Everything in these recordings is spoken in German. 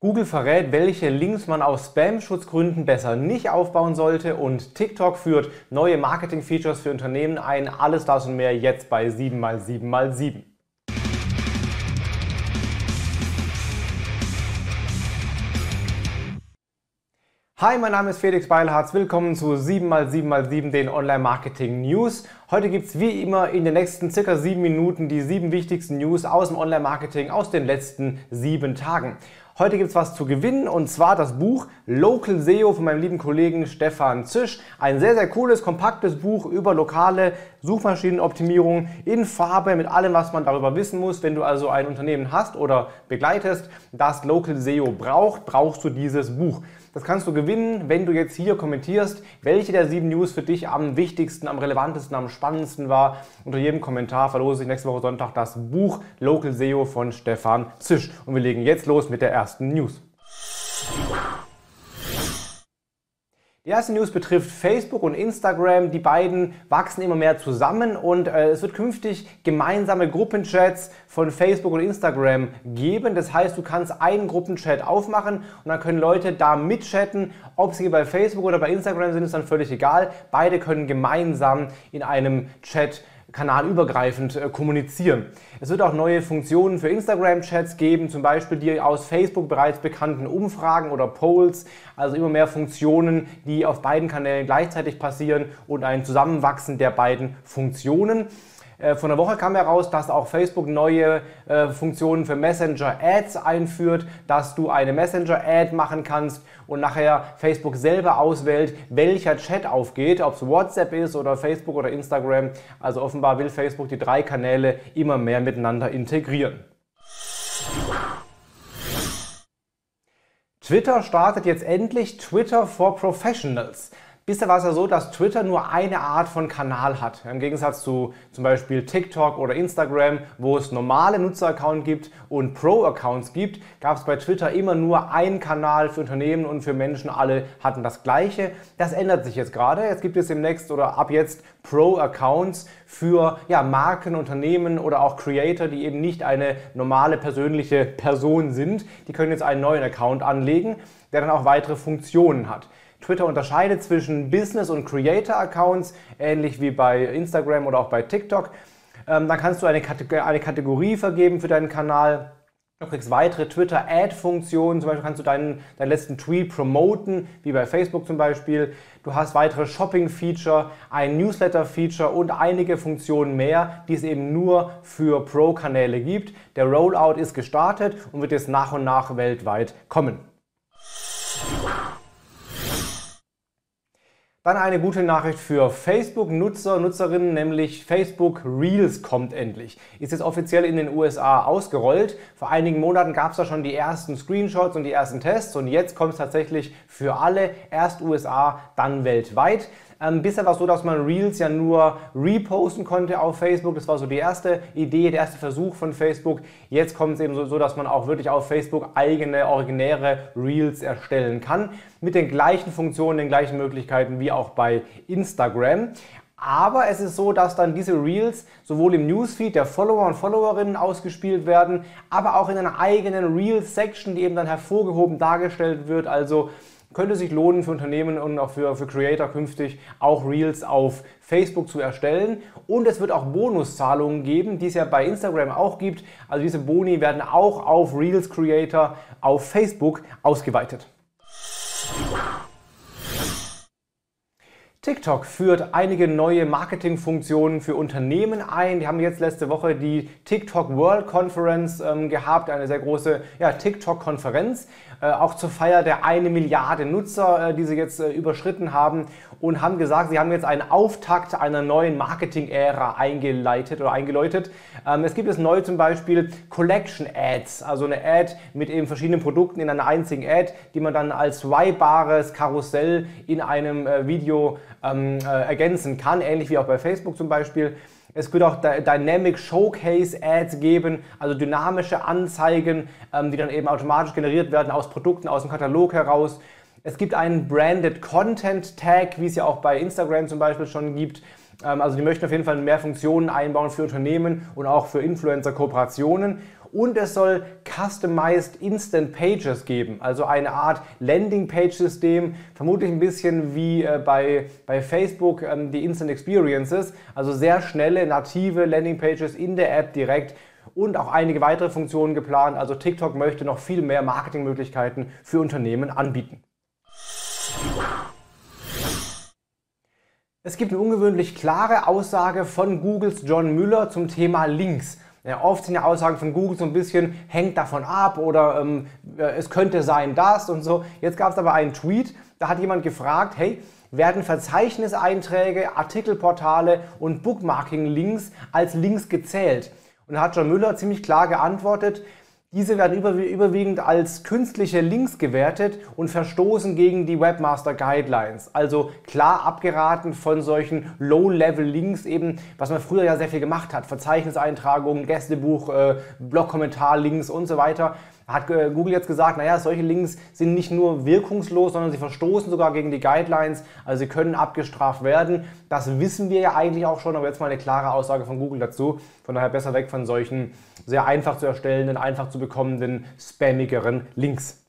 Google verrät, welche Links man aus Spam-Schutzgründen besser nicht aufbauen sollte und TikTok führt neue Marketing-Features für Unternehmen ein. Alles das und mehr jetzt bei 7x7x7. Hi, mein Name ist Felix Beilharz. Willkommen zu 7x7x7, den Online-Marketing News. Heute gibt es wie immer in den nächsten circa sieben Minuten die sieben wichtigsten News aus dem Online-Marketing aus den letzten sieben Tagen. Heute gibt es was zu gewinnen und zwar das Buch Local SEO von meinem lieben Kollegen Stefan Zisch. Ein sehr, sehr cooles, kompaktes Buch über lokale Suchmaschinenoptimierung in Farbe mit allem, was man darüber wissen muss. Wenn du also ein Unternehmen hast oder begleitest, das Local SEO braucht, brauchst du dieses Buch. Das kannst du gewinnen, wenn du jetzt hier kommentierst, welche der sieben News für dich am wichtigsten, am relevantesten, am spannendsten war. Unter jedem Kommentar verlose ich nächste Woche Sonntag das Buch Local SEO von Stefan Zisch. Und wir legen jetzt los mit der ersten News. Die erste News betrifft Facebook und Instagram. Die beiden wachsen immer mehr zusammen und äh, es wird künftig gemeinsame Gruppenchats von Facebook und Instagram geben. Das heißt, du kannst einen Gruppenchat aufmachen und dann können Leute da mitchatten. Ob sie bei Facebook oder bei Instagram sind, ist dann völlig egal. Beide können gemeinsam in einem Chat kanalübergreifend äh, kommunizieren. Es wird auch neue Funktionen für Instagram-Chats geben, zum Beispiel die aus Facebook bereits bekannten Umfragen oder Polls, also immer mehr Funktionen, die auf beiden Kanälen gleichzeitig passieren und ein Zusammenwachsen der beiden Funktionen. Äh, von der Woche kam heraus, dass auch Facebook neue äh, Funktionen für Messenger-Ads einführt, dass du eine Messenger-Ad machen kannst und nachher Facebook selber auswählt, welcher Chat aufgeht, ob es WhatsApp ist oder Facebook oder Instagram. Also offenbar will Facebook die drei Kanäle immer mehr miteinander integrieren. Twitter startet jetzt endlich Twitter for Professionals. Bisher war es ja so, dass Twitter nur eine Art von Kanal hat. Im Gegensatz zu zum Beispiel TikTok oder Instagram, wo es normale Nutzeraccounts gibt und Pro-Accounts gibt, gab es bei Twitter immer nur einen Kanal für Unternehmen und für Menschen. Alle hatten das gleiche. Das ändert sich jetzt gerade. Jetzt gibt es demnächst oder ab jetzt Pro-Accounts für ja, Marken, Unternehmen oder auch Creator, die eben nicht eine normale persönliche Person sind. Die können jetzt einen neuen Account anlegen, der dann auch weitere Funktionen hat. Twitter unterscheidet zwischen Business- und Creator-Accounts, ähnlich wie bei Instagram oder auch bei TikTok. Ähm, dann kannst du eine, Kategor eine Kategorie vergeben für deinen Kanal. Du kriegst weitere Twitter-Ad-Funktionen, zum Beispiel kannst du deinen, deinen letzten Tweet promoten, wie bei Facebook zum Beispiel. Du hast weitere Shopping-Feature, ein Newsletter-Feature und einige Funktionen mehr, die es eben nur für Pro-Kanäle gibt. Der Rollout ist gestartet und wird jetzt nach und nach weltweit kommen. Dann eine gute Nachricht für Facebook-Nutzer, Nutzerinnen, nämlich Facebook Reels kommt endlich. Ist jetzt offiziell in den USA ausgerollt. Vor einigen Monaten gab es da schon die ersten Screenshots und die ersten Tests und jetzt kommt es tatsächlich für alle, erst USA, dann weltweit. Ähm, bisher war es so, dass man Reels ja nur reposten konnte auf Facebook. Das war so die erste Idee, der erste Versuch von Facebook. Jetzt kommt es eben so, so, dass man auch wirklich auf Facebook eigene, originäre Reels erstellen kann. Mit den gleichen Funktionen, den gleichen Möglichkeiten wie auch bei Instagram. Aber es ist so, dass dann diese Reels sowohl im Newsfeed der Follower und Followerinnen ausgespielt werden, aber auch in einer eigenen Reels-Section, die eben dann hervorgehoben dargestellt wird. Also könnte sich lohnen für Unternehmen und auch für, für Creator künftig auch Reels auf Facebook zu erstellen. Und es wird auch Bonuszahlungen geben, die es ja bei Instagram auch gibt. Also diese Boni werden auch auf Reels Creator auf Facebook ausgeweitet. TikTok führt einige neue Marketingfunktionen für Unternehmen ein. Die haben jetzt letzte Woche die TikTok World Conference ähm, gehabt, eine sehr große ja, TikTok-Konferenz, äh, auch zur Feier der eine Milliarde Nutzer, äh, die sie jetzt äh, überschritten haben und haben gesagt, sie haben jetzt einen Auftakt einer neuen Marketing-Ära eingeleitet oder eingeläutet. Ähm, es gibt es neu zum Beispiel Collection Ads, also eine Ad mit eben verschiedenen Produkten in einer einzigen Ad, die man dann als swipebares Karussell in einem äh, Video ähm, äh, ergänzen kann, ähnlich wie auch bei Facebook zum Beispiel. Es wird auch Dynamic Showcase Ads geben, also dynamische Anzeigen, ähm, die dann eben automatisch generiert werden aus Produkten aus dem Katalog heraus. Es gibt einen Branded Content Tag, wie es ja auch bei Instagram zum Beispiel schon gibt. Ähm, also die möchten auf jeden Fall mehr Funktionen einbauen für Unternehmen und auch für Influencer-Kooperationen. Und es soll Customized Instant Pages geben, also eine Art Landing-Page-System, vermutlich ein bisschen wie äh, bei, bei Facebook ähm, die Instant Experiences, also sehr schnelle native Landing-Pages in der App direkt und auch einige weitere Funktionen geplant. Also TikTok möchte noch viel mehr Marketingmöglichkeiten für Unternehmen anbieten. Es gibt eine ungewöhnlich klare Aussage von Googles John Müller zum Thema Links. Ja, oft sind ja Aussagen von Google so ein bisschen, hängt davon ab oder ähm, äh, es könnte sein das und so. Jetzt gab es aber einen Tweet, da hat jemand gefragt, hey, werden Verzeichniseinträge, Artikelportale und Bookmarking-Links als Links gezählt? Und da hat John Müller ziemlich klar geantwortet, diese werden überwiegend als künstliche Links gewertet und verstoßen gegen die Webmaster Guidelines. Also klar abgeraten von solchen Low-Level-Links eben, was man früher ja sehr viel gemacht hat. Verzeichniseintragungen, Gästebuch, äh, Blog-Kommentar-Links und so weiter hat äh, Google jetzt gesagt, naja, solche Links sind nicht nur wirkungslos, sondern sie verstoßen sogar gegen die Guidelines, also sie können abgestraft werden. Das wissen wir ja eigentlich auch schon, aber jetzt mal eine klare Aussage von Google dazu. Von daher besser weg von solchen sehr einfach zu erstellenden, einfach zu bekommenden, spammigeren Links.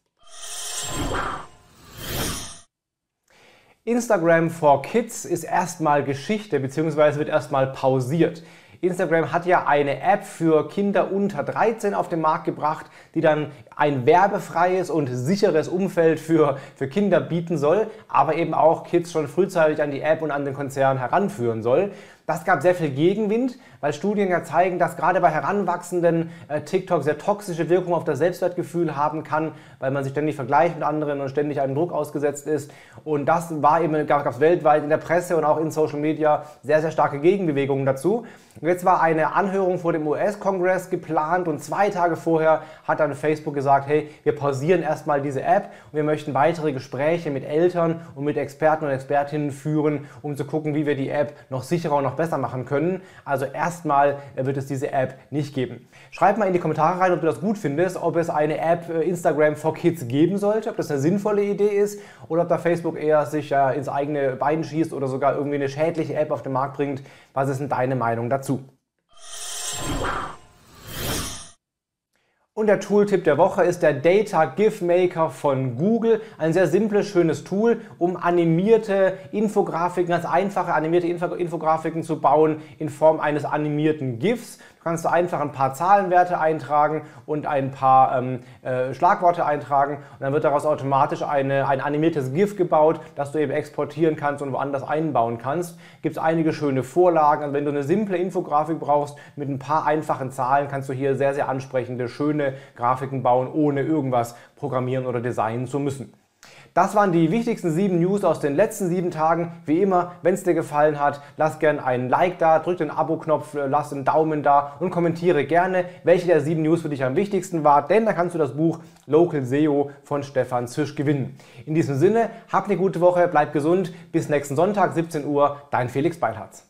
Instagram for Kids ist erstmal Geschichte bzw. wird erstmal pausiert. Instagram hat ja eine App für Kinder unter 13 auf den Markt gebracht, die dann ein werbefreies und sicheres Umfeld für, für Kinder bieten soll, aber eben auch Kids schon frühzeitig an die App und an den Konzern heranführen soll. Das gab sehr viel Gegenwind, weil Studien ja zeigen, dass gerade bei Heranwachsenden äh, TikTok sehr toxische Wirkung auf das Selbstwertgefühl haben kann, weil man sich ständig vergleicht mit anderen und ständig einem Druck ausgesetzt ist. Und das war eben, gab es weltweit in der Presse und auch in Social Media sehr, sehr starke Gegenbewegungen dazu. Und jetzt war eine Anhörung vor dem US-Kongress geplant und zwei Tage vorher hat dann Facebook gesagt, hey, wir pausieren erstmal diese App und wir möchten weitere Gespräche mit Eltern und mit Experten und Expertinnen führen, um zu gucken, wie wir die App noch sicherer und noch besser machen können. Also erstmal wird es diese App nicht geben. Schreib mal in die Kommentare rein, ob du das gut findest, ob es eine App äh, Instagram for Kids geben sollte, ob das eine sinnvolle Idee ist oder ob da Facebook eher sich ins eigene Bein schießt oder sogar irgendwie eine schädliche App auf den Markt bringt. Was ist denn deine Meinung dazu? Und der Tooltip der Woche ist der Data GIF Maker von Google. Ein sehr simples, schönes Tool, um animierte Infografiken, ganz einfache animierte Infografiken zu bauen in Form eines animierten GIFs kannst du einfach ein paar Zahlenwerte eintragen und ein paar ähm, äh, Schlagworte eintragen und dann wird daraus automatisch eine, ein animiertes GIF gebaut, das du eben exportieren kannst und woanders einbauen kannst. Gibt es einige schöne Vorlagen. Also wenn du eine simple Infografik brauchst mit ein paar einfachen Zahlen, kannst du hier sehr, sehr ansprechende, schöne Grafiken bauen, ohne irgendwas programmieren oder designen zu müssen. Das waren die wichtigsten sieben News aus den letzten sieben Tagen. Wie immer, wenn es dir gefallen hat, lass gerne ein Like da, drück den Abo-Knopf, äh, lass einen Daumen da und kommentiere gerne, welche der sieben News für dich am wichtigsten war, denn dann kannst du das Buch Local SEO von Stefan Zisch gewinnen. In diesem Sinne, hab eine gute Woche, bleib gesund, bis nächsten Sonntag 17 Uhr, dein Felix Beilharz.